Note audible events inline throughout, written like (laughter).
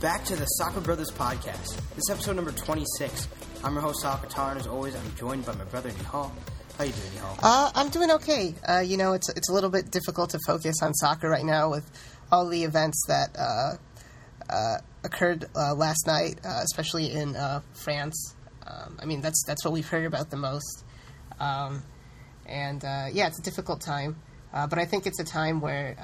Back to the Soccer Brothers podcast. This is episode number 26. I'm your host, Sahil Qatar, and as always, I'm joined by my brother, Nihal. How are you doing, Nihal? Uh, I'm doing okay. Uh, you know, it's it's a little bit difficult to focus on soccer right now with all the events that uh, uh occurred uh, last night, uh, especially in France. Um, I mean, that's that's what we've heard about the most. Um, and yeah, it's a difficult time, but I think it's a time where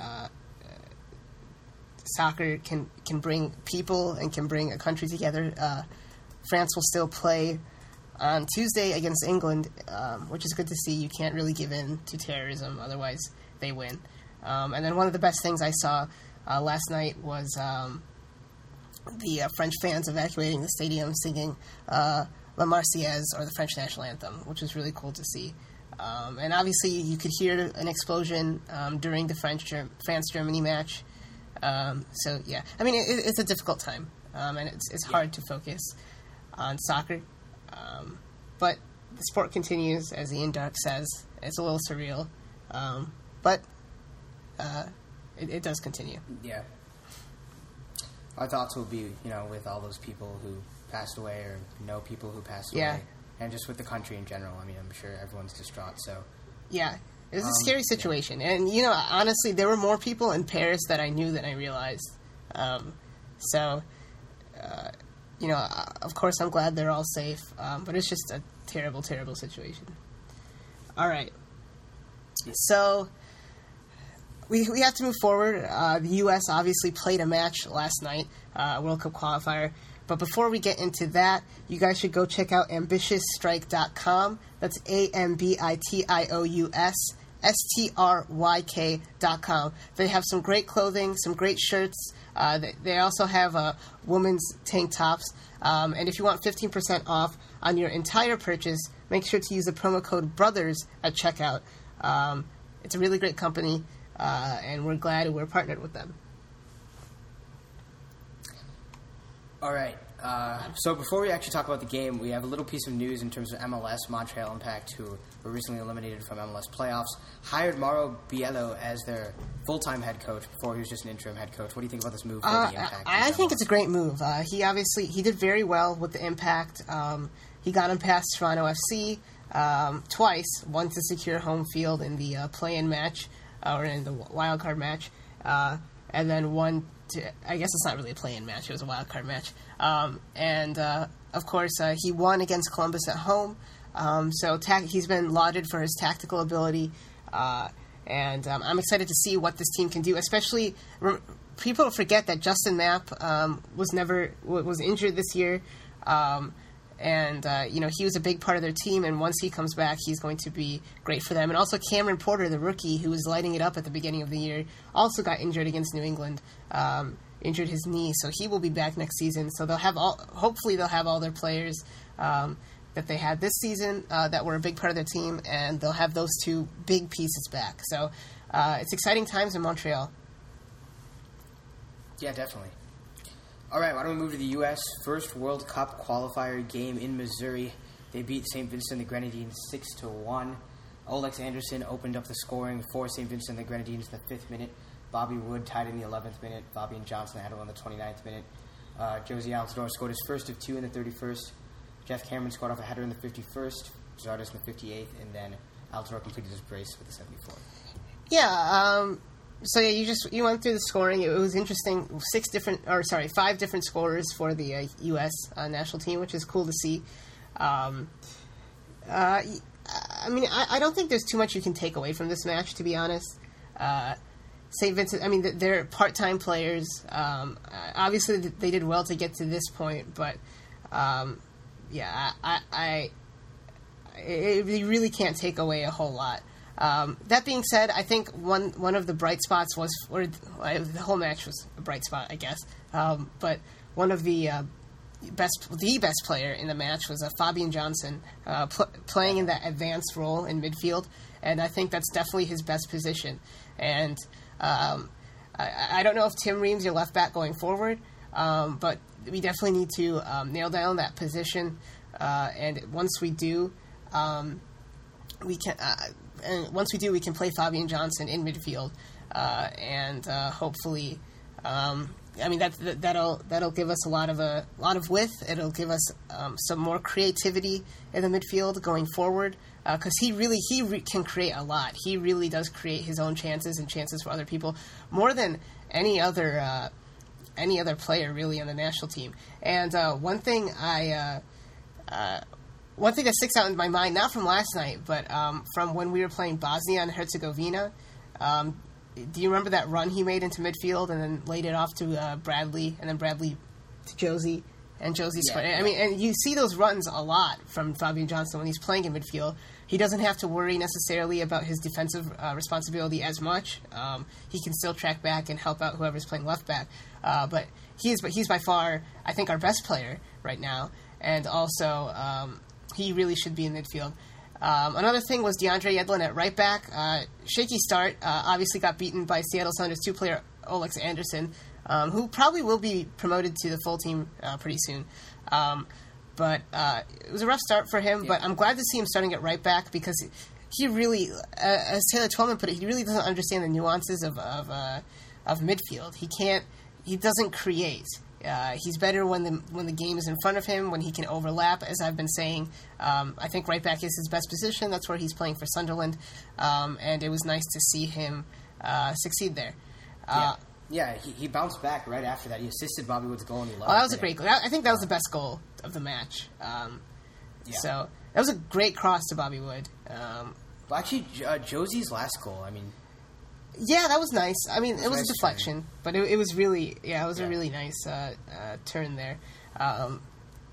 soccer can can bring people and can bring a country together. Uh, France will still play on Tuesday against England, um, which is good to see. You can't really give in to terrorism, otherwise they win. Um, and then one of the best things I saw uh, last night was um, the uh, French fans evacuating the stadium singing uh, La Marseillaise or the French national anthem, which was really cool to see. Um, and obviously, you could hear an explosion um, during the French France Germany match. Um, so yeah, I mean it, it's a difficult time, um, and it's it's hard to focus on soccer. Um, but the sport continues, as Ian Darke says. It's a little surreal, um, but uh, it, it, does continue. Yeah. Our thoughts will be, you know, with all those people who passed away or know people who passed yeah. away, and just with the country in general. I mean, I'm sure everyone's distraught. So. Yeah, it was a um, scary situation, yeah. and you know, honestly, there were more people in Paris that I knew than I realized. Um, so, uh, you know, of course, I'm glad they're all safe, um, but it's just a terrible, terrible situation. All right, so we we have to move forward. Uh, the U.S. obviously played a match last night, uh, World Cup qualifier. But before we get into that, you guys should go check out ambitiousstryk.com. That's A M B I T I O U S S-T-R-Y-K.com. They have some great clothing, some great shirts. Uh, they, they, also have uh, women's tank tops. Um, and if you want 15% off on your entire purchase, make sure to use the promo code BROTHERS at checkout. Um, it's a really great company, uh, and we're glad we're partnered with them. All right. Uh, so before we actually talk about the game, we have a little piece of news in terms of MLS. Montreal Impact, who were recently eliminated from MLS playoffs, hired Mauro Biello as their full-time head coach before he was just an interim head coach. What do you think about this move for uh, the Impact? I, I think it's a great move. Uh, he obviously he did very well with the Impact. Um, he got him past Toronto FC um, twice, one to secure home field in the uh, play-in match uh, or in the wild card match, uh, and then one to, I guess it's not really a play-in match; it was a wild card match. Um, and uh, of course, uh, he won against Columbus at home. Um, so ta- he's been lauded for his tactical ability, uh, and um, I'm excited to see what this team can do. Especially, re- people forget that Justin Mapp um, was never was injured this year. Um, and uh, you know he was a big part of their team. And once he comes back, he's going to be great for them. And also Cameron Porter, the rookie who was lighting it up at the beginning of the year, also got injured against New England. Um, injured his knee, so he will be back next season. So they'll have all. Hopefully, they'll have all their players um, that they had this season uh, that were a big part of their team, and they'll have those two big pieces back. So uh, it's exciting times in Montreal. Yeah, definitely. All right, why don't we move to the U.S. First World Cup qualifier game in Missouri. They beat St. Vincent the Grenadines six to one. Oalex Anderson opened up the scoring for St. Vincent and the Grenadines in the fifth minute. Bobby Wood tied in the 11th minute. Bobby and Johnson had it on the 29th minute. Uh, Jozy Altidore scored his first of two in the 31st. Geoff Cameron scored off a header in the 51st. Zardes in the 58th, and then Altidore completed his brace with the 74th. Yeah, um, so yeah, you just you went through the scoring. It was interesting. Six different, or sorry, five different scorers for the uh, U.S. Uh, national team, which is cool to see. Um, uh, I mean, I, I, don't think there's too much you can take away from this match, to be honest. Uh, St. Vincent, I mean, they're part-time players. Um, obviously, they did well to get to this point, but um, yeah, I, I, I it, you really can't take away a whole lot. Um, that being said, I think one one of the bright spots was, or the whole match was a bright spot, I guess. Um, but one of the uh, best, the best player in the match was uh, Fabian Johnson, uh, pl- playing in that advanced role in midfield, and I think that's definitely his best position. And um, I, I, don't know if Tim Ream's your left back going forward, um, but we definitely need to um, nail down that position. Uh, and once we do, um, we can uh, and once we do, we can play Fabian Johnson in midfield, uh, and uh, hopefully Um, I mean that, that that'll that'll give us a lot of a lot of width. It'll give us um, some more creativity in the midfield going forward because uh, he really he re- can create a lot. He really does create his own chances and chances for other people more than any other uh, any other player really on the national team. And uh, one thing I uh, uh, one thing that sticks out in my mind, not from last night, but um, from when we were playing Bosnia and Herzegovina. Um, do you remember that run he made into midfield and then laid it off to uh, Bradley and then Bradley to Jozy and Jozy's yeah, yeah. I mean, and you see those runs a lot from Fabian Johnson when he's playing in midfield. He doesn't have to worry necessarily about his defensive uh, responsibility as much. Um, he can still track back and help out whoever's playing left back. Uh, but he is, but he's by far, I think, our best player right now, and also um, he really should be in midfield. Um, another thing was DeAndre Yedlin at right back. Uh, shaky start. Uh, obviously got beaten by Seattle Sounders two player Oalex Anderson, um, who probably will be promoted to the full team uh, pretty soon. Um, but uh, it was a rough start for him. Yeah. But I'm glad to see him starting at right back because he really, uh, as Taylor Twellman put it, he really doesn't understand the nuances of of, uh, of midfield. He can't. He doesn't create. Uh, he's better when the when the game is in front of him, when he can overlap. As I've been saying, um, I think right back is his best position. That's where he's playing for Sunderland, um, and it was nice to see him uh, succeed there. Uh, yeah, yeah he, he, bounced back right after that. He assisted Bobby Wood's goal, and he loved. Oh, that was a great goal. I think that was the best goal of the match. Um, yeah. So that was a great cross to Bobby Wood. Um, well, actually, uh, Jozy's last goal. I mean, yeah, that was nice. I mean, it was, it was nice a deflection, turn. but it, it, was really, yeah, it was yeah. a really nice uh, uh, turn there. Um,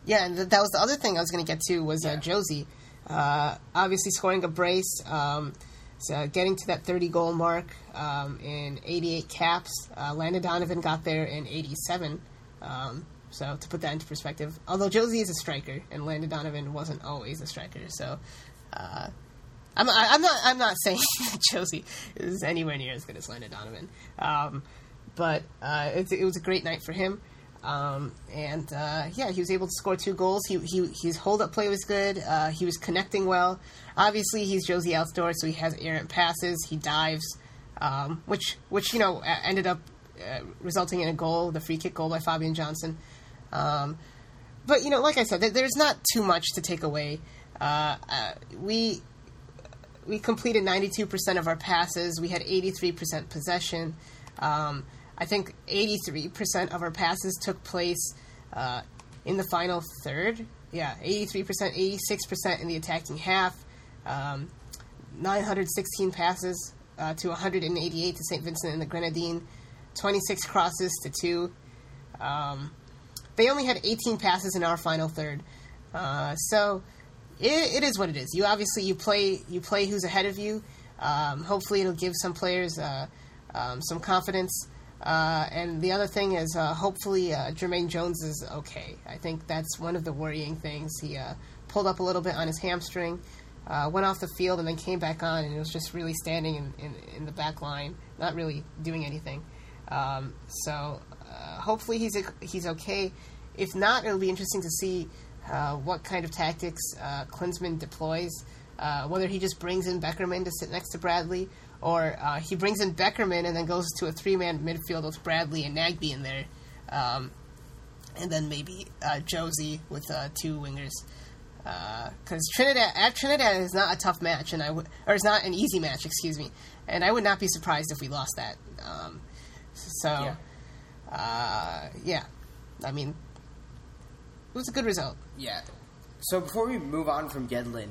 yeah, and th- that was the other thing I was going to get to was uh, yeah. Uh, obviously, scoring a brace, um, so getting to that 30 goal mark um, in 88 caps. Uh, Landon Donovan got there in 87. Um, so to put that into perspective, although Jozy is a striker and Landon Donovan wasn't always a striker, so uh, I'm, I'm not. I'm not saying (laughs) Jozy is anywhere near as good as Landon Donovan, um, but uh, it, it, was a great night for him. Um, and uh, yeah, he was able to score two goals. He, he his hold up play was good. Uh, he was connecting well. Obviously, he's Jozy Altidore, so he has errant passes. He dives, um, which which you know ended up uh, resulting in a goal, the free kick goal by Fabian Johnson. Um, but you know, like I said, there's not too much to take away. Uh, uh, we we completed 92% of our passes. We had 83% possession. Um, I think 83% of our passes took place uh, in the final third. Yeah, 83%, 86% in the attacking half. Um, 916 passes uh, to 188 to St. Vincent and the Grenadine. 26 crosses to 2. Um, they only had 18 passes in our final third. Uh, so it, it is what it is. You obviously you play you play who's ahead of you. Um, hopefully, it'll give some players uh, um, some confidence. Uh, and the other thing is, uh, hopefully, uh, Jermaine Jones is okay. I think that's one of the worrying things. He uh, pulled up a little bit on his hamstring, uh, went off the field, and then came back on, and was just really standing in, in, in the back line, not really doing anything. Um, so hopefully, he's he's okay. If not, it'll be interesting to see uh, what kind of tactics uh, Klinsmann deploys. Uh, whether he just brings in Beckerman to sit next to Bradley, or uh, he brings in Beckerman and then goes to a three-man midfield with Bradley and Nagbe in there, um, and then maybe uh, Jozy with uh, two wingers. Because Trinidad at Trinidad is not a tough match, and I would, or is not an easy match, excuse me, and I would not be surprised if we lost that. Um, so, yeah. yeah, I mean, it was a good result. Yeah. So before we move on from Yedlin,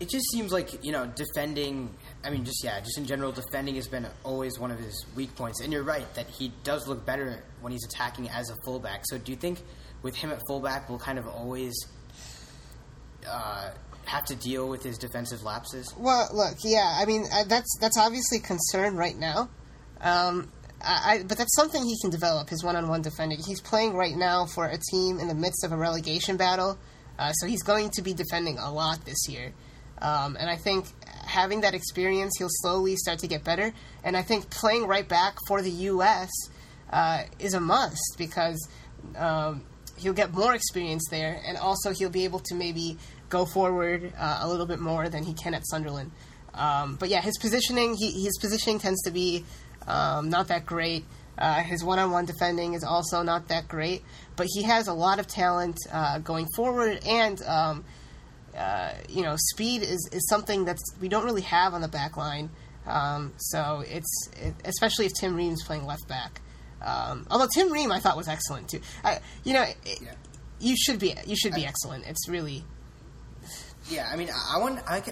it just seems like you know defending. I mean, just yeah, just in general, defending has been always one of his weak points. And you're right that he does look better when he's attacking as a fullback. So do you think with him at fullback, we'll kind of always uh, have to deal with his defensive lapses? Well, look, yeah, I mean uh, that's that's obviously concern right now. Um, I, but that's something he can develop his one-on-one defending. He's playing right now for a team in the midst of a relegation battle, uh, so he's going to be defending a lot this year. Um, and I think having that experience, he'll slowly start to get better. And I think playing right back for the U.S. Uh, is a must because um, he'll get more experience there, and also he'll be able to maybe go forward uh, a little bit more than he can at Sunderland. Um, but yeah, his positioning, he, his positioning tends to be um, not that great. Uh, his one-on-one defending is also not that great, but he has a lot of talent uh, going forward, and um, uh, you know, speed is, is something that we don't really have on the back line. Um, so it's it, especially if Tim Ream's playing left back. Um, although Tim Ream, I thought was excellent too. I, you know, it, Yeah. you should be you should be excellent. It's really Yeah, I mean, I I want. I.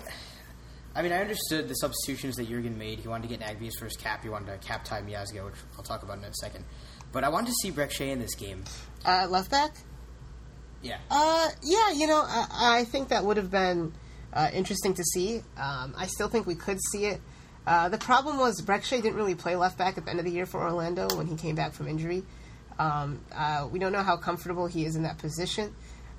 I mean, I understood the substitutions that Jurgen made. He wanted to get Nagbe's first cap. He wanted to cap tie Miazga, which I'll talk about in a second. But I wanted to see Brek Shea in this game. uh, left back. Yeah. Uh, yeah, you know, I, I think that would have been uh, interesting to see. Um, I still think we could see it. Uh, the problem was Brek Shea didn't really play left back at the end of the year for Orlando when he came back from injury. Um, uh, we don't know how comfortable he is in that position.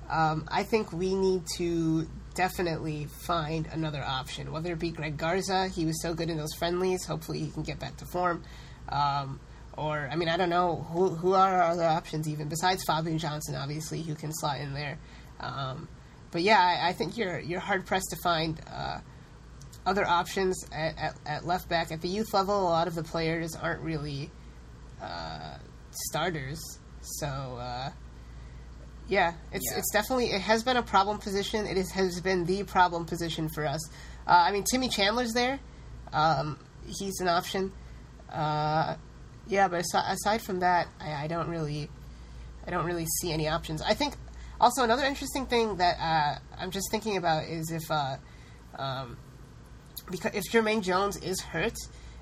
Um, I think we need to definitely find another option, whether it be Greg Garza. He was so good in those friendlies. Hopefully, he can get back to form. Um, or, I mean, I don't know who who are other options even besides Fabian Johnson, obviously, who can slot in there. Um, but yeah, I, I think you're you're hard pressed to find uh, other options at, at, at left back at the youth level. A lot of the players aren't really uh, starters, so. Uh, yeah, it's Yeah. it's definitely it has been a problem position. It is, has been the problem position for us. Uh, I mean, Timmy Chandler's there. Um, he's an option. Uh, yeah, but aside, aside from that, I, I don't really, I don't really see any options. I think also another interesting thing that uh, I'm just thinking about is if, uh, um, because if Jermaine Jones is hurt,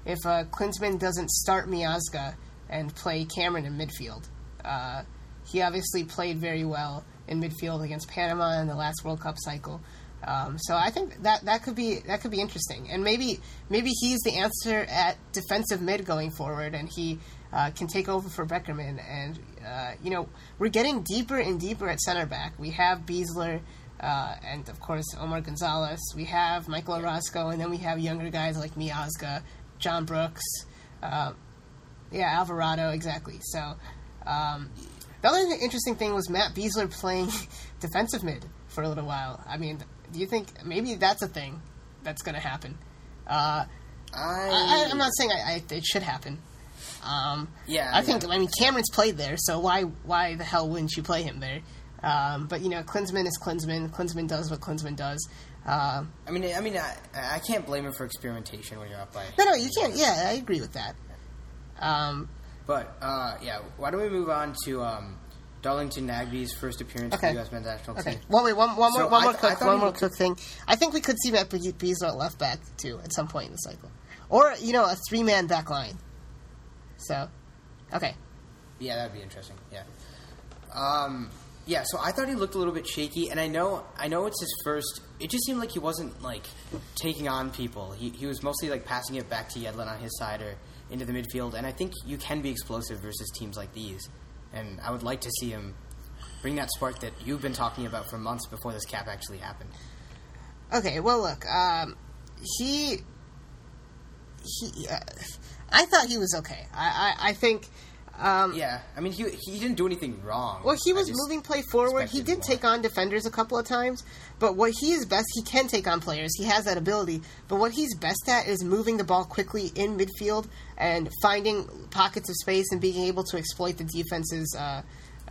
if uh, Klinsmann doesn't start Miazga and play Cameron in midfield. He obviously played very well in midfield against Panama in the last World Cup cycle. Um, so I think that that could be that could be interesting, and maybe maybe he's the answer at defensive mid going forward, and he uh, can take over for Beckerman. And uh, you know we're getting deeper and deeper at center back. We have Besler, uh, and of course Omar Gonzalez. We have Michael Orozco, and then we have younger guys like Miazga, John Brooks. Uh, yeah, Alvarado, exactly. So, um, the other interesting thing was Matt Besler playing (laughs) defensive mid for a little while. I mean, do you think maybe that's a thing that's going to happen? Uh, I, I, I'm not saying I, I, it should happen. Um, Yeah, I think. yeah. I mean, Cameron's played there, so why why the hell wouldn't you play him there? Um, but you know, Klinsmann is Klinsmann. Klinsmann does what Klinsmann does. Uh, I mean, I mean, I, I can't blame him for experimentation when you're up by. no, no, you can't. Yeah, I agree with that. Um, But uh, yeah, why don't we move on to um, Darlington Nagbe's first appearance for the U.S. men's national Okay. team? Well, wait. One, one So more. One I more quick. One more quick thing. I think we could see Matt Be- Besler at left back too at some point in the cycle, or you know, a three man back line. So, okay. Yeah, that'd be interesting. Yeah. Um, yeah, so I thought he looked a little bit shaky, and I know, I know it's his first. It just seemed like he wasn't like taking on people. He he was mostly like passing it back to Yedlin on his side or into the midfield, and I think you can be explosive versus teams like these. And I would like to see him bring that spark that you've been talking about for months before this cap actually happened. Okay. Well, look. Um, he. He. Uh, I thought he was okay. I. I, I think. Um, Yeah, I mean, he he didn't do anything wrong. Well, he was moving play forward. He did more. take on defenders a couple of times, but what he is best, he can take on players. He has that ability. But what he's best at is moving the ball quickly in midfield and finding pockets of space and being able to exploit the defense's uh,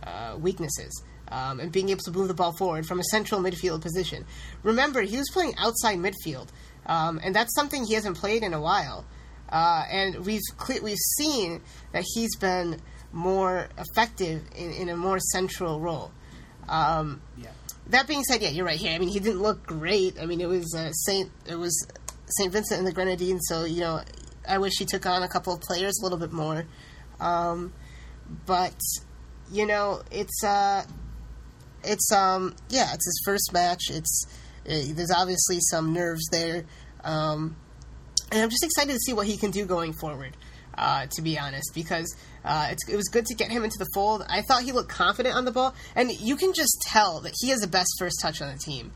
uh, weaknesses. Um, and being able to move the ball forward from a central midfield position. Remember, he was playing outside midfield, um, and that's something he hasn't played in a while. Uh, and we've cle- we've seen that he's been more effective in, in a more central role. Um, Yeah. that being said, yeah, you're right here. I mean, he didn't look great. I mean, it was uh, Saint it was Saint Vincent and the Grenadines, so you know, I wish he took on a couple of players a little bit more. Um, but you know, it's uh, it's um, yeah, it's his first match. It's uh, there's obviously some nerves there. Um, and I'm just excited to see what he can do going forward. Uh, to be honest, because uh, it was good to get him into the fold. I thought he looked confident on the ball, and you can just tell that he has the best first touch on the team.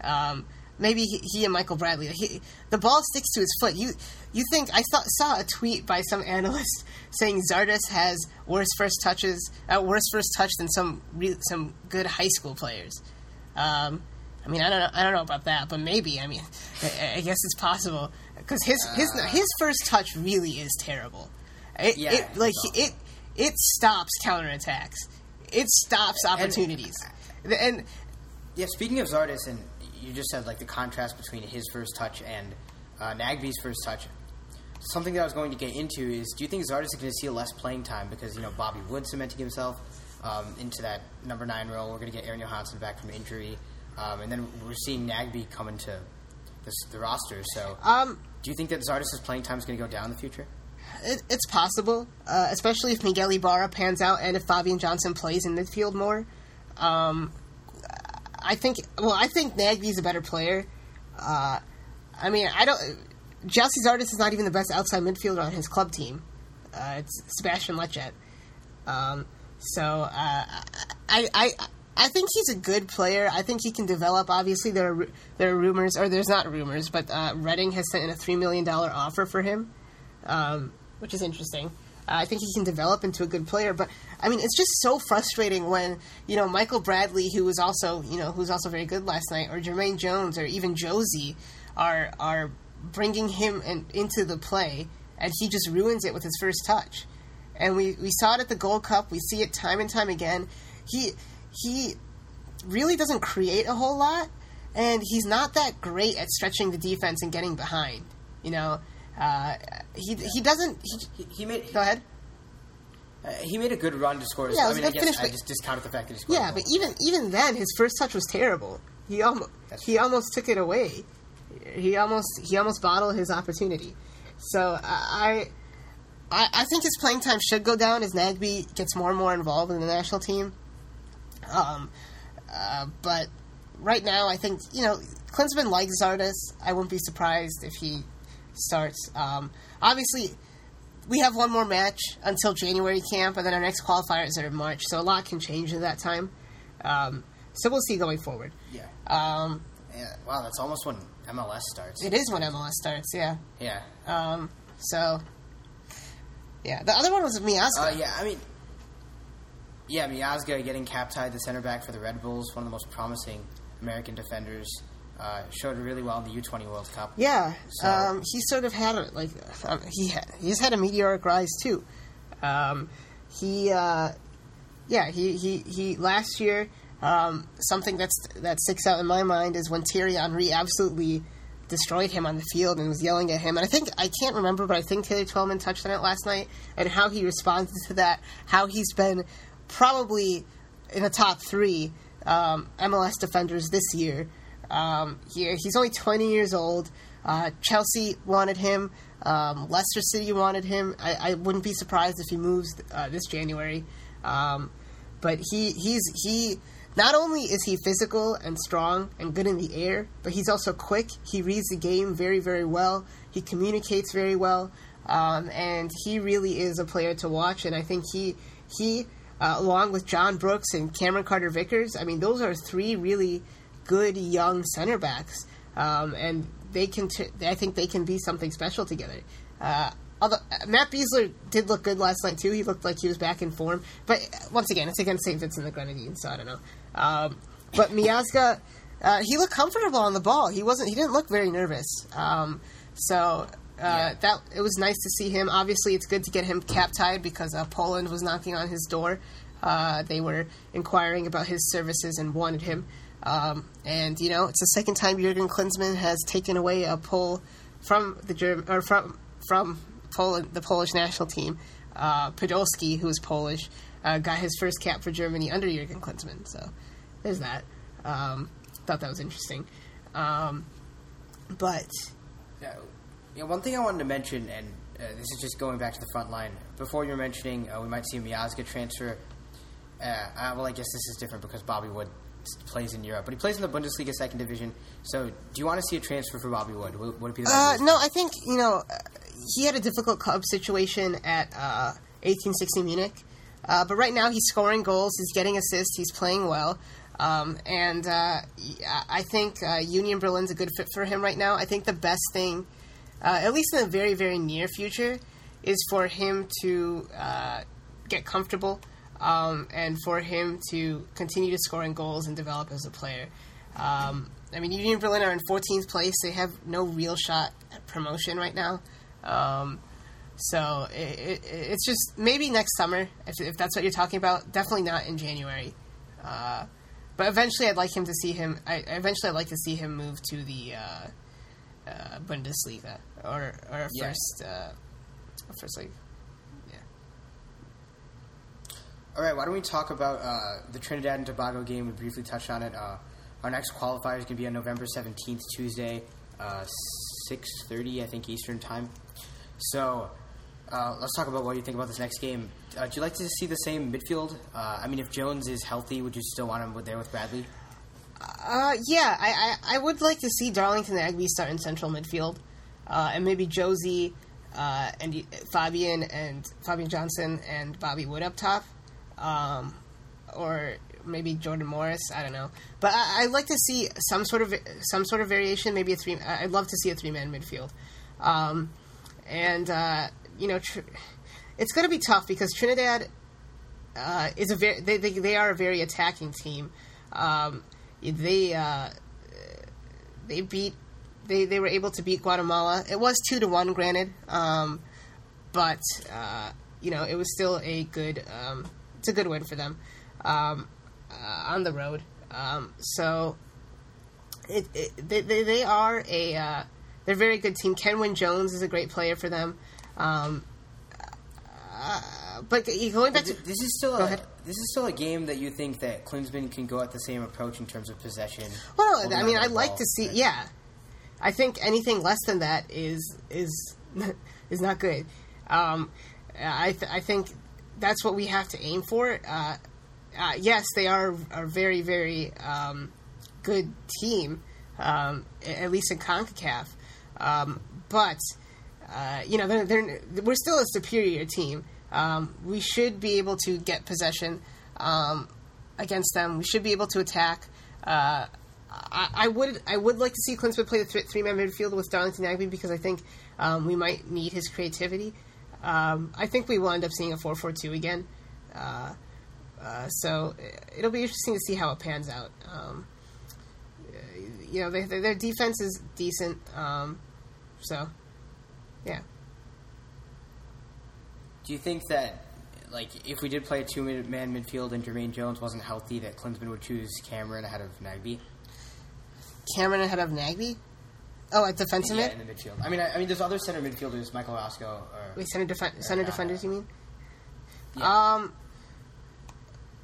Um, maybe he, he and Michael Bradley. He, the ball sticks to his foot. You you think I saw, saw a tweet by some (laughs) analyst saying Zardes has worse first touches, uh, worse first touch than some re, some good high school players. Um, I mean, I don't know, I don't know about that, but maybe. I mean, (laughs) I, I guess it's possible because his his his first touch really is terrible. It, Yeah, it like it it stops counterattacks. It stops opportunities. And, Yeah, speaking of Zardes, and you just said like the contrast between his first touch and uh, Nagbe's first touch. Something that I was going to get into is: Do you think Zardes is going to see less playing time because you know Bobby Wood cementing himself um, into that number nine role? We're going to get Aron Johannsson back from injury, um, and then we're seeing Nagbe come into this, the roster. So, um, do you think that Zardes' playing time is going to go down in the future? it, it's possible, uh, especially if Miguel Ibarra pans out and if Fabian Johnson plays in midfield more. Um, I think. Well, I think Nagbe's a better player. Uh, I mean, I don't. Gyasi Zardes is not even the best outside midfielder on his club team. Uh, it's Sebastian Lletget. Um, so uh, I, I I think he's a good player. I think he can develop. Obviously, there are there are rumors, or there's not rumors, but uh, Reading has sent in a three million dollar offer for him, um, which is interesting. Uh, I think he can develop into a good player, but I mean, it's just so frustrating when you know Michael Bradley, who was also you know who's also very good last night, or Jermaine Jones, or even Jozy, are are bringing him in, into the play, and he just ruins it with his first touch. And we, we saw it at the Gold Cup. We see it time and time again. He he really doesn't create a whole lot, and he's not that great at stretching the defense and getting behind. You know, uh, he he doesn't. He, He, he made go ahead. uh, he made a good run to score. Yeah, I mean, I finish- I just discounted the fact that he scored. Yeah, but even even then, his first touch was terrible. He almost he almost took it away. He almost he almost bottled his opportunity. So I, I I think his playing time should go down as Nagbe gets more and more involved in the national team. Um, uh, but right now, I think you know Klinsmann likes Zardes. I wouldn't be surprised if he starts. Um, obviously, we have one more match until January camp, and then our next qualifiers are in March, so a lot can change in that time. Um, so we'll see going forward. yeah. Um, yeah. Wow, that's almost when MLS starts. it is when MLS starts, yeah. Yeah. Um, so, yeah. The other one was Miazga. Uh, yeah, I mean, yeah, Miazga getting cap tied the center back for the Red Bulls, one of the most promising American defenders, uh, showed really well in the U twenty World Cup. Yeah, So- um, he sort of had a, like um, he ha- he's had a meteoric rise too. Um, he uh, yeah he, he he last year um, something that's that sticks out in my mind is when Thierry Henry absolutely destroyed him on the field and was yelling at him. And I think I can't remember, but I think Taylor Twellman touched on it last night and how he responded to that. How he's been probably in the top three um, MLS defenders this year. Um, he, he's only 20 years old. Uh, Chelsea wanted him. Um, Leicester City wanted him. I, I wouldn't be surprised if he moves uh, this January. Um, but he he's he not only is he physical and strong and good in the air, but he's also quick. He reads the game very very well. He communicates very well, um, and he really is a player to watch. And I think he he uh, along with John Brooks and Cameron Carter Vickers, I mean those are three really good young center backs, um, and they can. T- I think they can be something special together. Uh, although uh, Matt Besler did look good last night too. He looked like he was back in form, but uh, once again, it's against St. Vincent the Grenadines, so I don't know. Um, but Miazga, uh, he looked comfortable on the ball. He wasn't. He didn't look very nervous. Um, so. Uh, That it was nice to see him. Obviously, it's good to get him cap tied because uh, Poland was knocking on his door. Uh, they were inquiring about his services and wanted him. Um, and you know, it's the second time Jurgen Klinsmann has taken away a pole from the Germ- or from from Poland, the Polish national team. Uh, Podolski, who is Polish, uh, got his first cap for Germany under Jurgen Klinsmann. So there's that. Um, thought that was interesting. Um, but Yeah, yeah, one thing I wanted to mention, and uh, this is just going back to the front line. Before you were mentioning uh, we might see a Miazga transfer. Uh, uh, well, I guess this is different because Bobby Wood plays in Europe, but he plays in the Bundesliga second division. So, do you want to see a transfer for Bobby Wood? Would, would it be the Uh, no, I think you know he had a difficult club situation at uh, 1860 Munich, uh, but right now he's scoring goals, he's getting assists, he's playing well, um, and uh, I think uh, Union Berlin's a good fit for him right now. I think the best thing, uh, at least in the very very near future, is for him to uh, get comfortable. Um, and for him to continue to scoring goals and develop as a player. Um, I mean, Union Berlin are in 14th place. They have no real shot at promotion right now. Um, So it, it, it's just maybe next summer if, if that's what you're talking about. Definitely not in January. Uh, but eventually, I'd like him to see him. I eventually I'd like to see him move to the uh, Bundesliga or or Yeah. first uh, first league. Yeah. All right, why don't we talk about uh, the Trinidad and Tobago game? We briefly touched on it. Uh, our next qualifier is going to be on November seventeenth, Tuesday, uh, six thirty, I think Eastern time. So, uh, let's talk about what you think about this next game. Uh, do you like to see the same midfield? Uh, I mean, if Jones is healthy, would you still want him there with Bradley? Uh, yeah, I, I, I would like to see Darlington Nagbe start in central midfield, uh, and maybe Jozy, uh, and Fabian and Fabian Johnson and Bobby Wood up top, um, or maybe Jordan Morris. I don't know, but I, I'd like to see some sort of some sort of variation. Maybe a three. I'd love to see a three man midfield, um, and uh, you know, tr- it's going to be tough because Trinidad uh, is a very they, they they are a very attacking team. Um, they uh, they beat they they were able to beat Guatemala. It was two to one, granted, um, but uh, you know it was still a good um, it's a good win for them um, uh, on the road. Um, so it, it they, they they are a uh, they're a very good team. Kenwyne Jones is a great player for them. Um, uh, but going back to This is still Go a, ahead. This is still a game that you think that Klinsmann can go at the same approach in terms of possession. Well, I mean, I'd like to see. Yeah, I think anything less than that is is (laughs) is not good. Um, I th- I think that's what we have to aim for. Uh, uh, yes, they are a very very um, good team, um, at least in Concacaf. Um, but uh, you know, they're, they're, we're still a superior team. Um, we should be able to get possession um, against them. We should be able to attack. Uh, I, I would I would like to see Klinsmann play the th- three man midfield with Darlington Nagbe because I think um, we might need his creativity. Um, I think we will end up seeing a 4 4 2 again. Uh, uh, so uh, it'll be interesting to see how it pans out. Um, you know, they, they, their defense is decent. Um, so, yeah. Do you think that, like, if we did play a two-man midfield and Jermaine Jones wasn't healthy, that Klinsmann would choose Cameron ahead of Nagbe? Cameron ahead of Nagbe? Oh, at defensive Yeah, mid? in the midfield. I mean, I, I mean, there's other center midfielders, Michael Orozco. Or, Wait, center, defen- center defenders, you mean? Yeah. Um,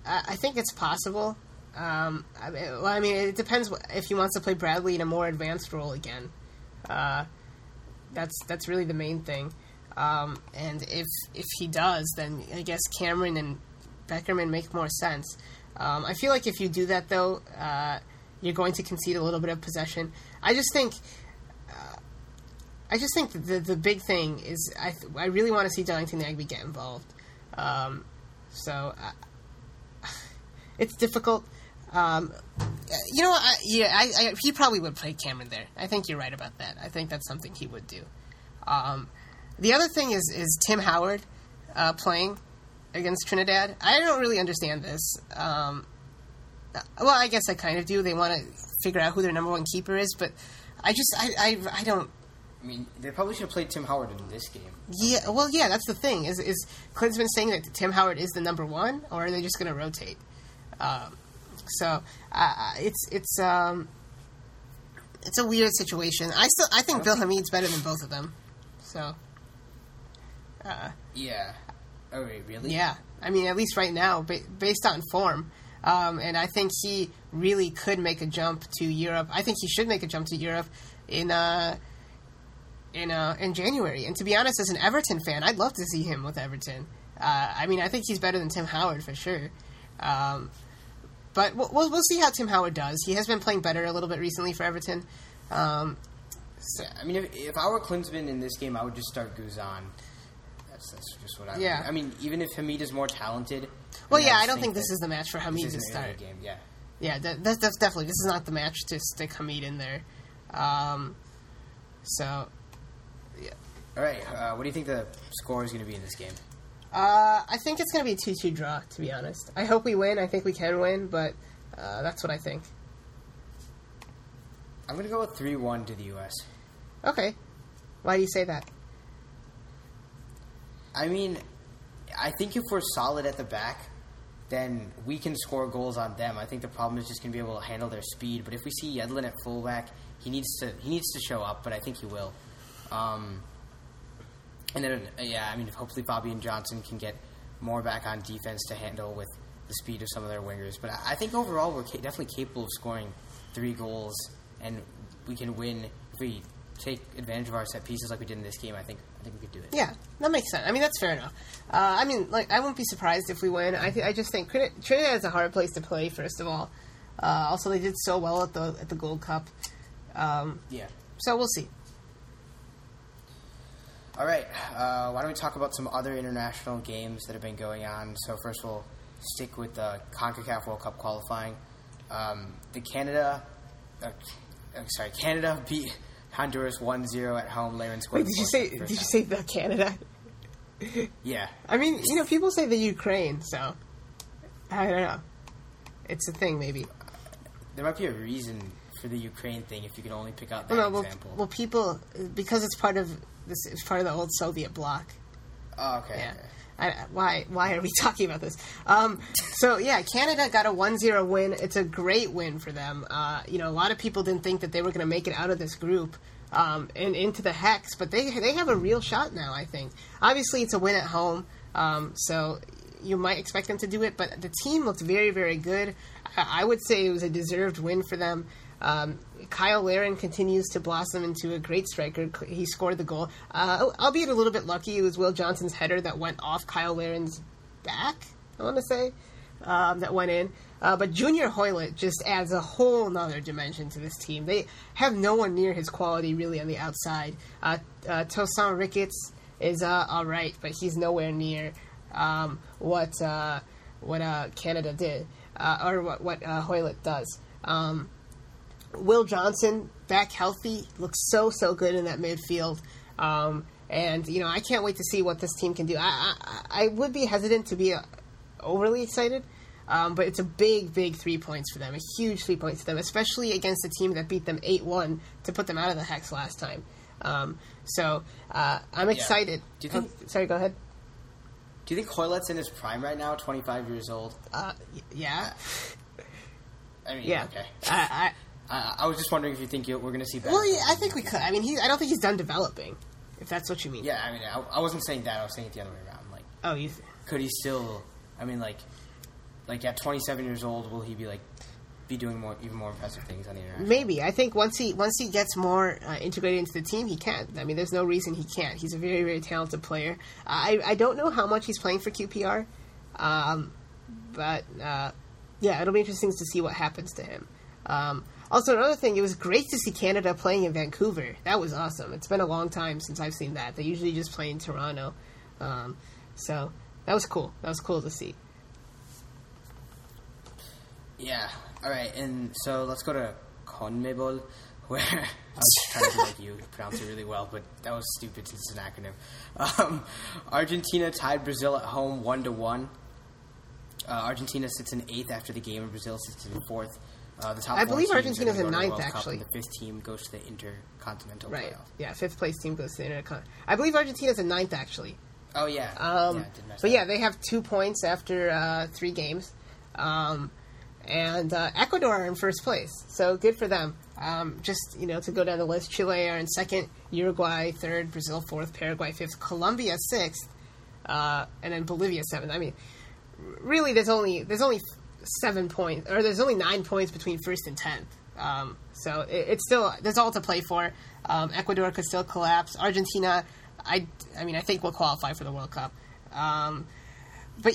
I, I think it's possible. Um, I mean, well, I mean, it depends if he wants to play Bradley in a more advanced role again. Uh, that's that's really the main thing. Um, and if if he does, then I guess Cameron and Beckerman make more sense. Um, I feel like if you do that, though, uh, you're going to concede a little bit of possession. I just think. uh, I just think the the big thing is I th- I really want to see Darlington Nagbe get involved. Um, so uh, it's difficult. Um, you know, I, yeah, I, I, he probably would play Cameron there. I think you're right about that. I think that's something he would do. Um, the other thing is is Tim Howard uh, playing against Trinidad. I don't really understand this. Um, well, I guess I kind of do. They want to figure out who their number one keeper is, but I just I, I, I don't I mean, they probably should have played Tim Howard in this game. yeah, well, yeah, that's the thing. Is is Klinsmann saying that Tim Howard is the number one, or are they just going to rotate? Um, so uh, it's it's um, it's a weird situation. I still I think Bill Hamid's better than both of them. So Yeah. Oh, wait, really? yeah, I mean at least right now, ba- based on form, um, and I think he really could make a jump to Europe. I think he should make a jump to Europe in uh, in uh, in January. And to be honest, as an Everton fan, I'd love to see him with Everton. Uh, I mean, I think he's better than Tim Howard for sure. Um, but we'll, we'll we'll see how Tim Howard does. He has been playing better a little bit recently for Everton. Um, Yeah, I mean, if, if I were Klinsmann in this game, I would just start Guzan. That's, that's just what I Yeah. I mean, even if Hamid is more talented. well, yeah, I don't think this is the match for Hamid to start. game. Yeah. Yeah, that, that's, that's definitely this is not the match to stick Hamid in there. Um, so yeah. All right. Uh, what do you think the score is going to be in this game? uh, I think it's going to be a two-two draw. To be honest, I hope we win. I think we can win, but uh, that's what I think. I'm going to go with 3 1 to the U.S. Okay, why do you say that? I mean, I think if we're solid at the back, then we can score goals on them. I think the problem is just going to be able to handle their speed. But if we see Yedlin at fullback, he needs to he needs to show up. But I think he will. Um, and then yeah, I mean, hopefully Bobby and Johnson can get more back on defense to handle with the speed of some of their wingers. But I think overall we're ca- definitely capable of scoring three goals, and we can win if we take advantage of our set pieces like we did in this game. I think think we could do it. Yeah, that makes sense. I mean, that's fair enough. Uh, I mean, like, I wouldn't be surprised if we win. I, th- I just think Trin- Trinidad is a hard place to play. First of all, uh, also they did so well at the at the Gold Cup, um, Yeah. so we'll see. All right. Uh, why don't we talk about some other international games that have been going on? So first, we'll stick with the Concacaf World Cup qualifying. Um, the Canada, uh, uh, sorry, Canada (laughs) beat Honduras 1-0 at home. Larin scored. Wait, did you say did you say the Canada? (laughs) Yeah. I mean, you know, people say the Ukraine, so I don't know. It's a thing, maybe. There might be a reason for the Ukraine thing if you can only pick out that Well, no, well, example. well, people because it's part of this. It's part of the old Soviet bloc. oh, okay. Yeah. okay. I, why why are we (laughs) talking about this? Um, so yeah, Canada got a 1-0 win. It's a great win for them. Uh, you know, a lot of people didn't think that they were going to make it out of this group um, and into the hex, but they they have a real shot now. I think. Obviously, it's a win at home, um, so you might expect them to do it. But the team looked very very good. I, I would say it was a deserved win for them. Cyle Larin continues to blossom into a great striker. He scored the goal, uh, albeit a little bit lucky. It was Will Johnson's header that went off Cyle Larin's back. I want to say um, that went in. Uh, but Junior Hoilett just adds a whole nother dimension to this team. They have no one near his quality really on the outside. Uh, uh, Ricketts is uh, all right, but he's nowhere near um, what uh, what uh, Canada did or what what Hoilett does. Um, Will Johnson back healthy looks so so good in that midfield. Um, and you know I can't wait to see what this team can do. I I, I would be hesitant to be uh, overly excited, um, but it's a big big three points for them, a huge three points for them, especially against a team that beat them eight one to put them out of the hex last time. Um, so uh, I'm excited. Do you think- Oh, sorry, go ahead. Do you think Hoilett's in his prime right now? 25 years old. Uh, y- yeah, I mean, yeah. okay. I, I, I was just wondering if you think you, we're going to see I, better. well, yeah, I think we could. I mean, he, I don't think he's done developing. If that's what you mean. Yeah, I mean, I, I wasn't saying that. I was saying it the other way around. Like, Oh, you. could he still? I mean, like, like at 27 years old, will he be like be doing more, even more impressive things on the internet? Maybe I think once he once he gets more uh, integrated into the team, he can. I mean, there's no reason he can't. He's a very very talented player. I I don't know how much he's playing for QPR, um, but uh, yeah, it'll be interesting to see what happens to him. Um, also, another thing, it was great to see Canada playing in Vancouver. That was awesome. It's been a long time since I've seen that. They usually just play in Toronto, um, so that was cool. That was cool to see. Yeah. All right, and so let's go to CONMEBOL, (laughs) where I was (laughs) trying to like you, pronounce it really well, but that was stupid since it's an acronym. Um, Argentina tied Brazil at home one to one. Uh, Argentina sits in eighth after the game, and Brazil sits in fourth. Uh, the top I believe teams are Argentina's in ninth, actually. the fifth team goes to the intercontinental Right. playoff. Yeah, fifth place team goes to the Intercon. I believe Argentina's in ninth actually. Oh yeah, Um, yeah, but yeah, they have two points after uh, three games, um, and uh, Ecuador are in first place. So good for them. Um, just you know to go down the list, Chile are in second, Uruguay third, Brazil fourth, Paraguay fifth, Colombia sixth, uh, and then Bolivia seventh. I mean, really, there's only there's only seven points, or there's only nine points between first and tenth. Um, so it, it's still there's all to play for. Um, Ecuador could still collapse. Argentina, I I mean I think will qualify for the World Cup. Um, but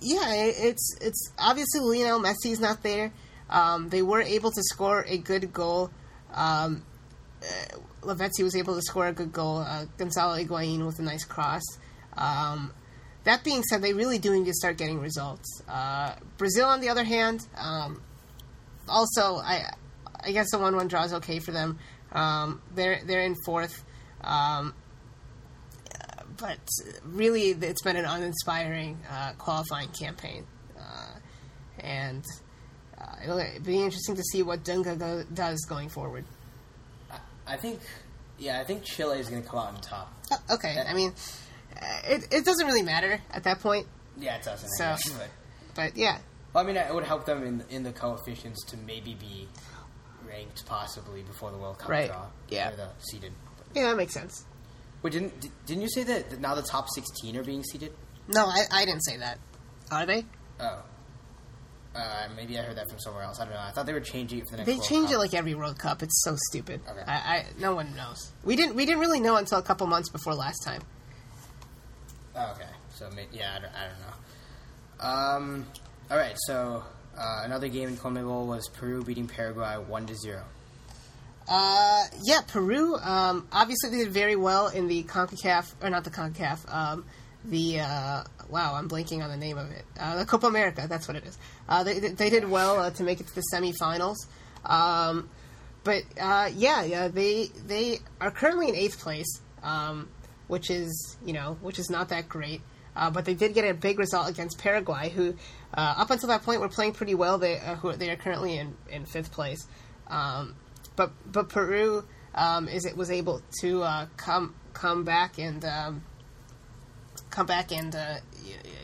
yeah, it, it's it's obviously Lionel Messi's not there. Um, they were able to score a good goal. Um, uh, Lavezzi was able to score a good goal. Uh, Gonzalo Higuain with a nice cross. Um, that being said, they really do need to start getting results. Uh, Brazil, on the other hand, um, also I I guess the one one draw is okay for them. Um, they're they're in fourth, um, but really it's been an uninspiring uh, qualifying campaign, uh, and uh, it'll be interesting to see what Dunga go- does going forward. I think, yeah, I think Chile is going to come out on top. Uh, okay, I mean, it, it doesn't really matter at that point. Yeah, it doesn't. So- guess, but, But yeah, well, I mean, it would help them in in the coefficients to maybe be ranked possibly before the World Cup Right. draw. Yeah. or the seeded. yeah, that makes sense. Wait, didn't didn't you say that now the top sixteen are being seeded? No, I, I didn't say that. Are they? Oh. Uh, maybe I heard that from somewhere else. I don't know. I thought they were changing it for the next. They World change Cup. it like every World Cup. It's so stupid. Okay. I, I no one knows. We didn't we didn't really know until a couple months before last time. Okay. So yeah, I don't, I don't know. Um. All right. So uh, another game in CONMEBOL was Peru beating Paraguay one to zero. Uh, yeah, Peru. Um, obviously, they did very well in the Concacaf, or not the Concacaf. Um, the uh, wow, I'm blanking on the name of it. Uh, the Copa America. That's what it is. Uh, they they did well uh, to make it to the semifinals. Um, but uh, yeah, yeah, they they are currently in eighth place, um, which is you know which is not that great. Uh, but they did get a big result against Paraguay, who uh, up until that point were playing pretty well. They uh, who they are currently in, in fifth place. Um, but but Peru um, is it was able to uh, come come back and um, come back and uh,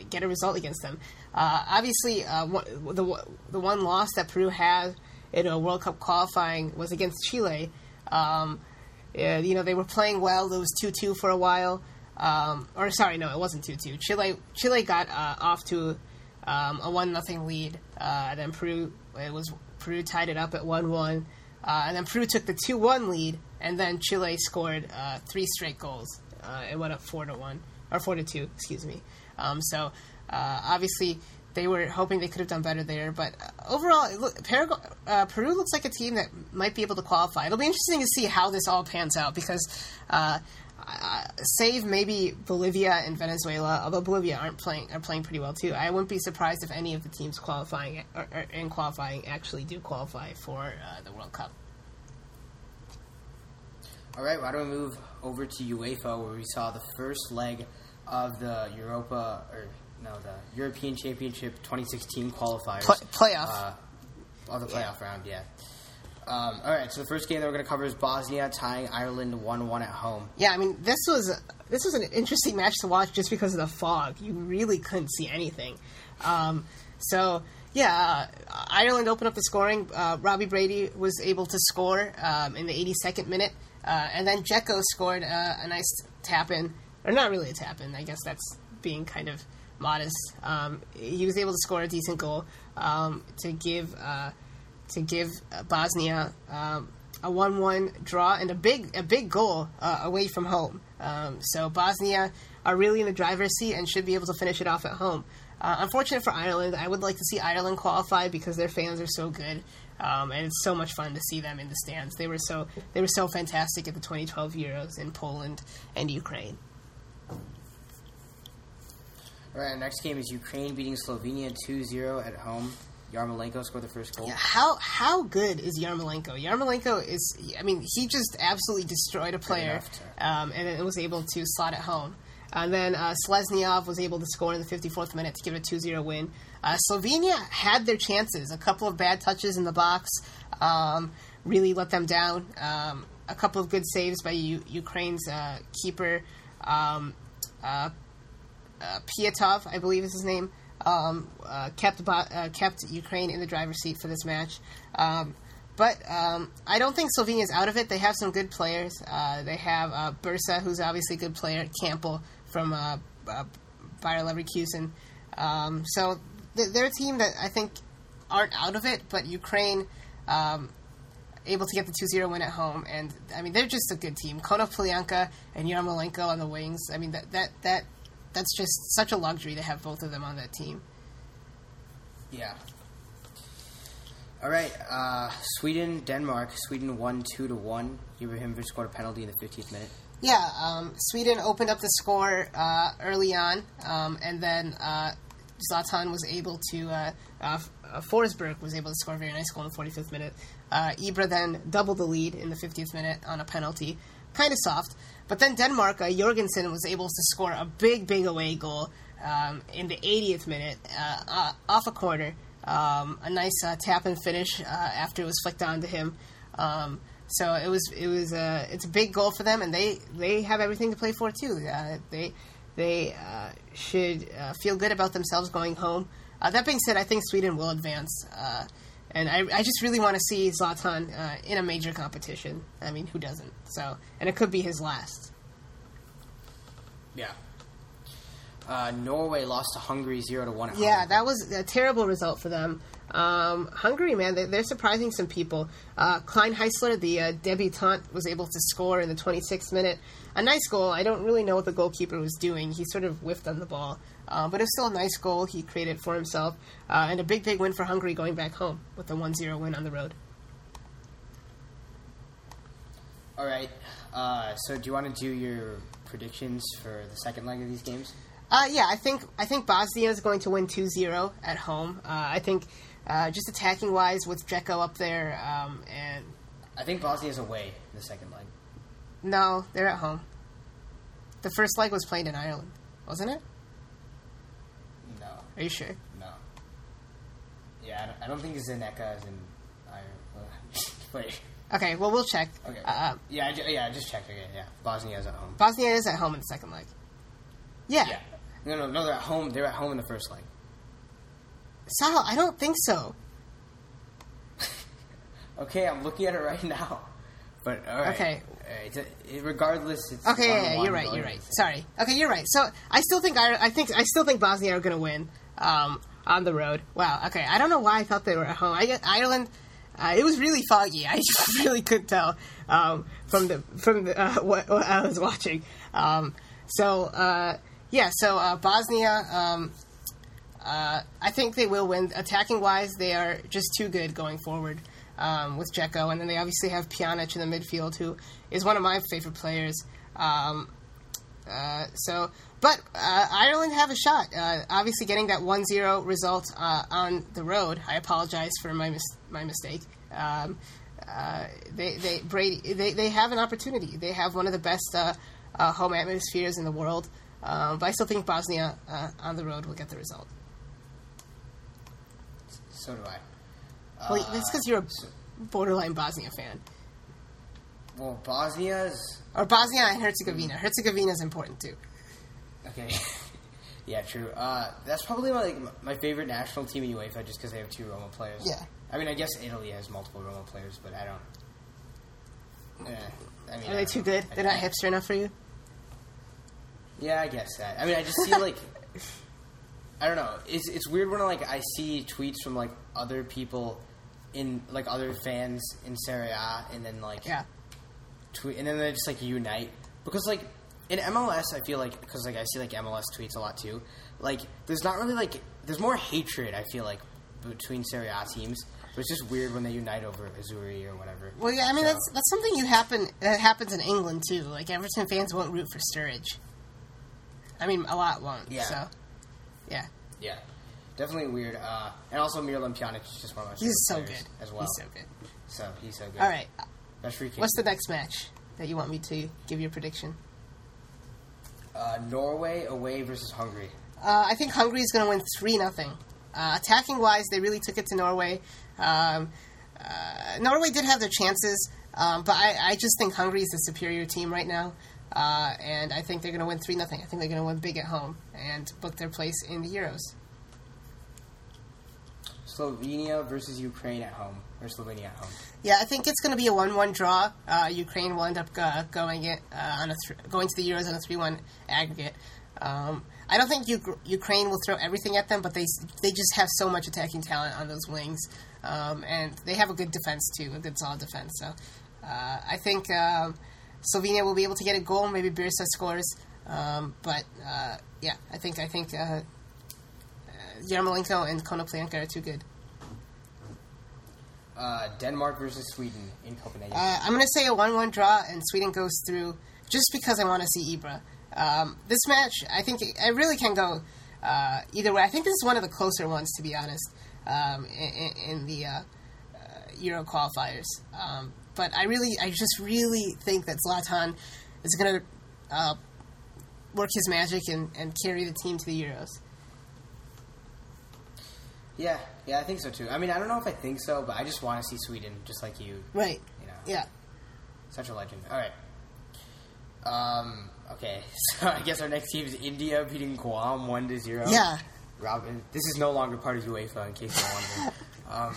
get a result against them. Uh, obviously, the the one loss that Peru had in a World Cup qualifying was against Chile. Um, you know they were playing well. It was two two for a while. Um, or sorry, no, it wasn't two two. Chile Chile got uh, off to um, a one nothing lead. Uh, then Peru it was Peru tied it up at one one. Uh, and then Peru took the 2 1 lead, and then Chile scored uh, three straight goals. Uh, it went up 4 to 1, or 4 to 2, excuse me. Um, so, uh, obviously, they were hoping they could have done better there, but uh, overall, look, uh, Peru looks like a team that might be able to qualify. It'll be interesting to see how this all pans out because, uh, uh, save maybe Bolivia and Venezuela, although Bolivia aren't playing are playing pretty well too. I wouldn't be surprised if any of the teams qualifying or in qualifying actually do qualify for uh, the World Cup. All right. Why don't we move over to UEFA, where we saw the first leg of the Europa or no, the European Championship 2016 qualifiers. Play- playoff. Uh, of the playoff round, yeah. Um, all right, so the first game that we're going to cover is Bosnia tying Ireland one-one at home. Yeah, I mean this was this was an interesting match to watch just because of the fog. You really couldn't see anything. Um, so yeah, uh, Ireland opened up the scoring. Uh, Robbie Brady was able to score um, in the 82nd minute, uh, and then Dzeko scored uh, a nice tap in, or not really a tap in. I guess that's being kind of modest. Um, he was able to score a decent goal um, to give. Uh, to give uh, Bosnia um, a one-one draw and a big a big goal uh, away from home. Um, so Bosnia are really in the driver's seat and should be able to finish it off at home. Uh, unfortunate for Ireland, I would like to see Ireland qualify because their fans are so good, um, and it's so much fun to see them in the stands. They were so they were so fantastic at the 2012 Euros in Poland and Ukraine. All right, next game is Ukraine beating Slovenia 2-0 at home. Yarmolenko scored the first goal. Yeah, how how good is Yarmolenko? Yarmolenko is, I mean, he just absolutely destroyed a player, um, and then was able to slot it home. And then uh, was able to score in the 54th minute to give it a 2-0 win. Uh, Slovenia had their chances. A couple of bad touches in the box um, really let them down. Um, a couple of good saves by U- Ukraine's uh, keeper, um, uh, uh, Pyatov, I believe is his name, um, uh, kept uh, kept Ukraine in the driver's seat for this match. Um, but um, I don't think Slovenia is out of it. They have some good players. Uh, they have uh, Birsa, who's obviously a good player, Kampl from uh, uh, Bayer Leverkusen. Um, so th- they're a team that I think aren't out of it, but Ukraine um, able to get the 2-0 win at home, and I mean they're just a good team. Konoplyanka and Yarmolenko on the wings. I mean that that that that's just such a luxury to have both of them on that team. Yeah. All right, uh, Sweden, Denmark. Sweden won 2 to 1. Ibrahimovic scored a penalty in the 50th minute. Yeah, um, Sweden opened up the score uh, early on, um, and then uh, Zlatan was able to. Uh, uh, uh, Forsberg was able to score a very nice goal in the 45th minute. Uh, Ibra then doubled the lead in the 50th minute on a penalty. Kind of soft. But then Denmark, uh, Jorgensen was able to score a big, big away goal um, in the 80th minute uh, uh, off a corner. Um, a nice uh, tap and finish uh, after it was flicked onto him. Um, so it was it was uh, it's a big goal for them, and they they have everything to play for too. They they should feel good about themselves going home. That being said, I think Sweden will advance, and I, I just really want to see Zlatan uh, in a major competition. I mean, who doesn't? So, and it could be his last. Yeah. Uh, Norway lost to Hungary zero to one. Yeah, home. that was a terrible result for them. Um, Hungary, man, they, they're surprising some people. Uh, Kleinheisler, the uh, debutant, was able to score in the 26th minute. A nice goal. I don't really know what the goalkeeper was doing. He sort of whiffed on the ball. Uh, but it's still a nice goal he created for himself. Uh, and a big, big win for Hungary going back home with a 1 0 win on the road. All right. Uh, so, do you want to do your predictions for the second leg of these games? Uh, yeah, I think I think Bosnia is going to win 2-0 at home. Uh, I think uh, just attacking wise with Dzeko up there, um, and I think Bosnia's away in the second leg. no, they're at home. The first leg was played in Ireland, wasn't it? No, Are you sure? no. Yeah, I don't, I don't think Zenica is in Ireland. (laughs) Wait. Okay, well we'll check. Okay. Uh, yeah, I ju- yeah, I just checked. Okay, yeah. Bosnia is at home. Bosnia is at home in the second leg. Yeah. Yeah. No, no, no. They're at home. They're at home in the first leg. Sal, I don't think so. (laughs) Okay, I'm looking at it right now. But all right. Okay. All right. It- regardless, it's Okay, yeah, yeah, you're right. You're right. Sorry. Okay, you're right. So I still think I, I think I still think Bosnia are going to win um, on the road. Wow. Okay. I don't know why I thought they were at home. I Ireland. Uh, it was really foggy. (laughs) I really couldn't tell um, from the from the, uh, what, what I was watching. Um, so uh, yeah. So uh, Bosnia. Uh, I think they will win. Attacking wise, they are just too good going forward um, with Dzeko, and then they obviously have Pjanic in the midfield, who is one of my favorite players. Um, uh, so, but uh, Ireland have a shot. Uh, obviously, getting that 1-0 result uh, on the road. I apologize for my mis- my mistake. Um, they they Brady they, they have an opportunity. They have one of the best home atmospheres in the world. But I still think Bosnia on the road will get the result. So do I. Well, Uh, that's because you're a so- borderline Bosnia fan, well, Bosnia's or Bosnia and Herzegovina. Herzegovina is important too. okay. (laughs) yeah, true. Uh, that's probably my, like my favorite national team in UEFA, just because they have two Roma players. Yeah. I mean, I guess Italy has multiple Roma players, but I don't. Eh, I mean, Are I they too know. good? I- They're not hipster enough for you. Yeah, I guess that. I mean, I just see like (laughs) I don't know. It's it's weird when like I see tweets from like other people in like other fans in Serie A, and then like Yeah. tweet, and then they just like unite because like in MLS, I feel like because like I see like MLS tweets a lot too. Like, there's not really like there's more hatred. I feel like between Serie A teams. But it's just weird when they unite over Azzurri or whatever. Well, yeah, I mean So- that's that's something you happen that happens in England too. Like Everton fans won't root for Sturridge. I mean, a lot won't. Yeah. So, yeah, yeah, definitely weird. Uh, and also Miralem Pjanic is just one of my he's so good as well. He's so good. So he's so good. All right, That's free kick. what's the next match that you want me to give your prediction? uh, Norway away versus Hungary? Uh, I think Hungary is going to win three nothing. Uh, attacking wise, they really took it to Norway. Um, uh, Norway did have their chances, um, but I, I just think Hungary is the superior team right now, uh, and I think they're going to win three nothing. I think they're going to win big at home and book their place in the Euros. Slovenia versus Ukraine at home, or Slovenia at home. Yeah, I think it's going to be a one-one draw. Uh, Ukraine will end up uh, going it uh, on a th- going to the Euros on a three-one aggregate. Um, I don't think Uk- Ukraine will throw everything at them, but they they just have so much attacking talent on those wings, um, and they have a good defense too, a good solid defense. So uh, I think um, Slovenia will be able to get a goal. Maybe Birsa scores, um, but uh, yeah, I think I think uh, uh, Yarmolenko and Konoplyanka are too good. Uh, Denmark versus Sweden in Copenhagen. Uh, I'm going to say a 1 1 draw, and Sweden goes through just because I want to see Ibra. Um, this match, I think it, it really can go uh, either way. I think this is one of the closer ones, to be honest, um, in, in the uh, uh, Euro qualifiers. Um, but I really, I just really think that Zlatan is going to uh, work his magic and, and carry the team to the Euros. yeah, yeah, I think so too. I mean, I don't know if I think so, but I just want to see Sweden, just like you. Right. You know, Yeah. such a legend. All right. Um. Okay. (laughs) So I guess our next team is India beating Guam one to zero. Yeah. Robin, this is no longer part of UEFA. In case you're wondering. (laughs) um.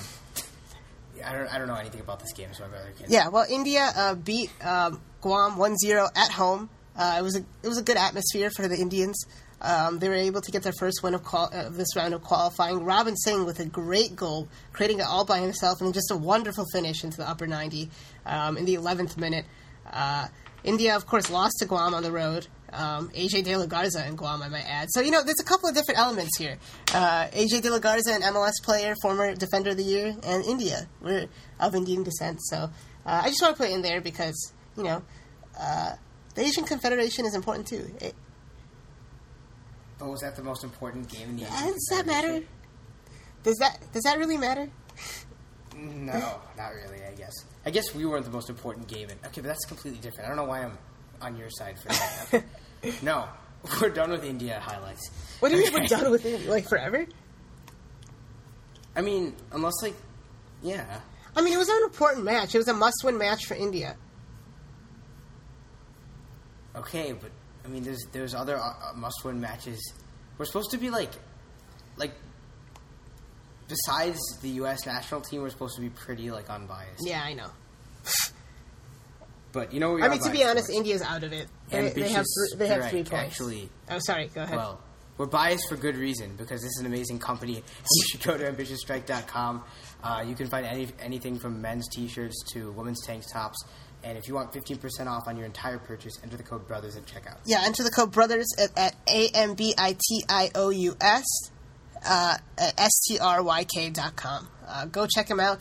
I don't. I don't know anything about this game, so I rather can't. Yeah, well, India uh, beat um, Guam 1-0 at home. Uh, it was a it was a good atmosphere for the Indians. Um, they were able to get their first win of, of this round of qualifying. Robin Singh with a great goal, creating it all by himself, and just a wonderful finish into the upper 90 um, in the 11th minute. Uh, India, of course, lost to Guam on the road. Um, AJ De La Garza in Guam, I might add. So, you know, there's a couple of different elements here. Uh, AJ De La Garza, an MLS player, former Defender of the Year, and India. We're of Indian descent. So, uh, I just want to put it in there because, you know, uh, the Asian Confederation is important too. It, But was that the most important game in the? Asian does that matter? Does that does that really matter? No, not really. I guess. I guess we weren't the most important game. In, okay, but that's completely different. I don't know why I'm on your side for that. (laughs) no, we're done with India highlights. What do you mean we're done with India? Like forever? I mean, unless like, yeah. I mean, it was an important match. It was a must-win match for India. Okay, but I mean, there's there's other uh, uh, must-win matches. We're supposed to be like, like. Besides the U.S. national team, we're supposed to be pretty like unbiased. Yeah, I know. (laughs) But you know, I mean, to be honest. India's out of it. They, they have Ambitious they have three points. Actually, Oh, sorry. Go ahead. Well, we're biased for good reason because this is an amazing company. (laughs) You should go to ambitiousstryk.com. Uh, you can find any, anything from men's t-shirts to women's tank tops. And if you want 15% off on your entire purchase, enter the code BROTHERS at checkout. yeah, enter the code brothers at, at a m b i t i o u s uh, at s t r y k dot com. Uh, go check them out.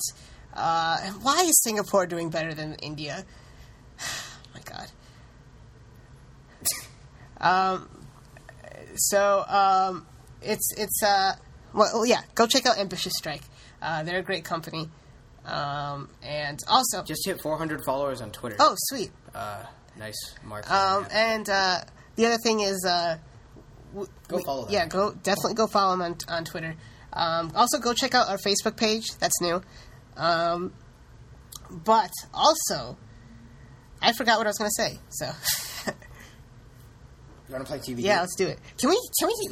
Uh, why is Singapore doing better than India? My God. Um, so um, it's it's uh well well, yeah go check out Ambitious Stryk. Uh, they're a great company. Um, and also Just hit 400 followers on Twitter. oh sweet Uh, nice mark. Um, and uh, the other thing is, uh, w- Go follow them. Yeah, go definitely go follow them on on Twitter. Um, also, go check out our Facebook page. That's new. Um, but also, I forgot what I was going to say. So (laughs) you want to play TV? yeah, let's do it. Can we can we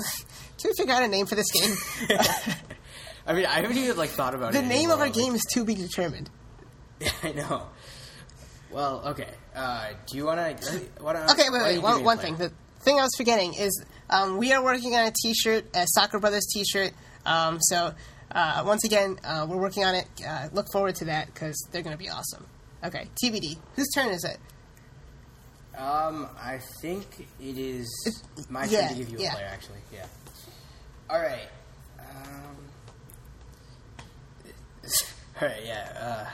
can we figure out a name for this game? (laughs) (laughs) I mean, I haven't even like thought about the it. The name of our game is to be determined. Like, I know. Well, okay. Uh, do you want to? Okay, wait, wait. One, one thing. The thing I was forgetting is um, we are working on a T-shirt, a Soccer Brothers T-shirt. Um, so uh, once again, uh, we're working on it. Uh, look forward to that because they're going to be awesome. Okay, TBD. Whose turn is it? Um, I think it is my yeah, turn to give you a yeah. player. Actually, yeah. All right. Um. (laughs) All right. Yeah.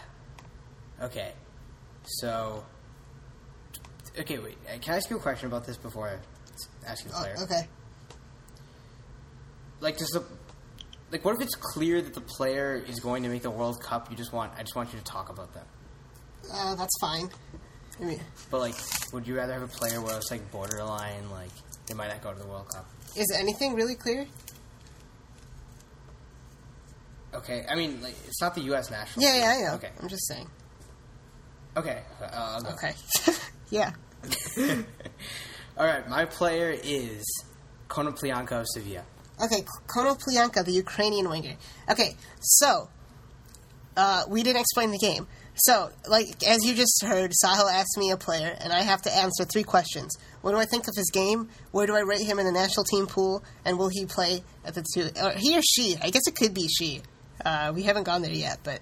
Uh. Okay. So. Okay. Wait. uh, Can I ask you a question about this before I ask you the player? Oh, okay. Like, does the like what if it's clear that the player is going to make the World Cup? You just want I just want you to talk about them. Uh, that's fine. I mean, But like, would you rather have a player where it's like borderline, like they might not go to the World Cup? is anything really clear? Okay, I mean, like, it's not the U.S. national. Yeah, yeah, yeah, Okay, I'm just saying. okay, uh, I'll go. Okay. (laughs) (laughs) yeah. (laughs) All right, my player is Konoplyanka of Sevilla. Okay, Konoplyanka, the Ukrainian winger. Okay, so uh, we didn't explain the game. So, like as you just heard, Sahil asked me a player, and I have to answer three questions. What do I think of his game? Where do I rate him in the national team pool? And will he play at the two? Or he or she? I guess it could be she. Uh, we haven't gone there yet, but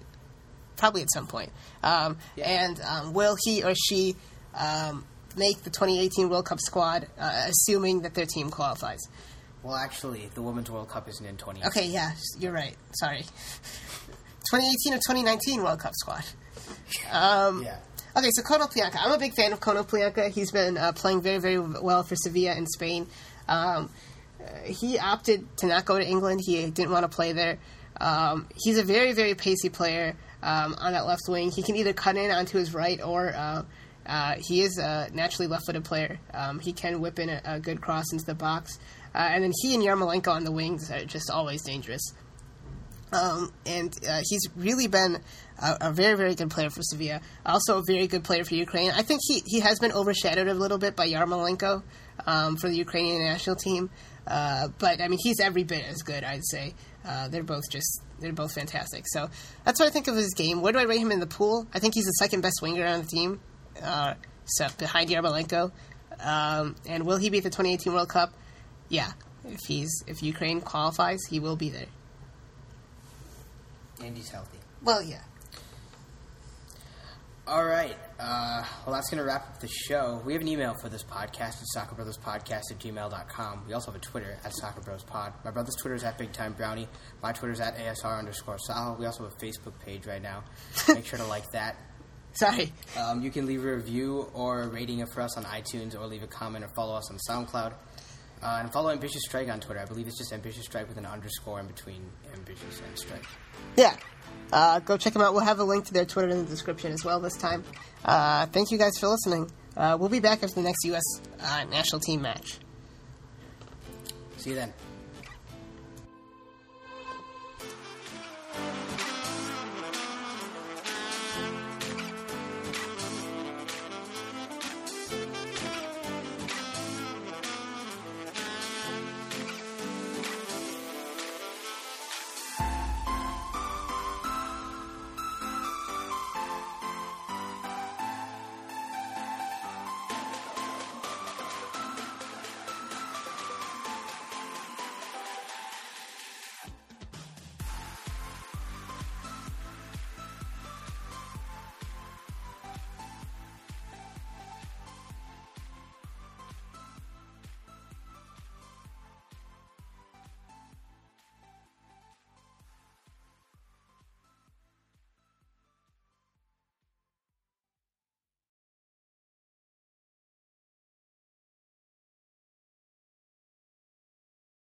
probably at some point. Um, Yeah. And um, will he or she um, make the 2018 World Cup squad, uh, assuming that their team qualifies? Well, actually, the Women's World Cup isn't in 20. Okay, yeah, you're right. Sorry. (laughs) 2018 or 2019 World Cup squad. Um, Yeah. Okay, so Konoplyanka. I'm a big fan of Konoplyanka. He's been uh, playing very, very well for Sevilla in Spain. Um, he opted to not go to England. He didn't want to play there. Um, he's a very, very pacey player um, on that left wing. He can either cut in onto his right or uh, uh, he is a naturally left-footed player. Um, he can whip in a, a good cross into the box. Uh, and then he and Yarmolenko on the wings are just always dangerous. Um, and uh, he's really been a, a, very, very good player for Sevilla. Also, a very good player for Ukraine. I think he, he has been overshadowed a little bit by Yarmolenko um, for the Ukrainian national team. Uh, but I mean, he's every bit as good. I'd say uh, they're both just they're both fantastic. So that's what I think of his game. Where do I rate him in the pool? I think he's the second best winger on the team, uh, so behind Yarmolenko. Um, and will he be at the 2018 World Cup? Yeah, if he's if Ukraine qualifies, he will be there. And he's healthy. Well, yeah. All right. Uh, well, that's going to wrap up the show. We have an email for this podcast at soccerbrotherspodcast at gmail.com. We also have a Twitter at soccerbrospod. My brother's Twitter is at Big Time Brownie. My Twitter's at ASR underscore Sahil. We also have a Facebook page right now. (laughs) Make sure to like that. Sorry. Um, you can leave a review or a rating for us on iTunes or leave a comment or follow us on SoundCloud. Uh, and follow Ambitious Stryk on Twitter. I believe it's just Ambitious Stryk with an underscore in between Ambitious and Stryk. Yeah. Uh, go check them out. We'll have a link to their Twitter in the description as well this time. Uh, thank you guys for listening. Uh, we'll be back after the next U.S. Uh, national team match. See you then.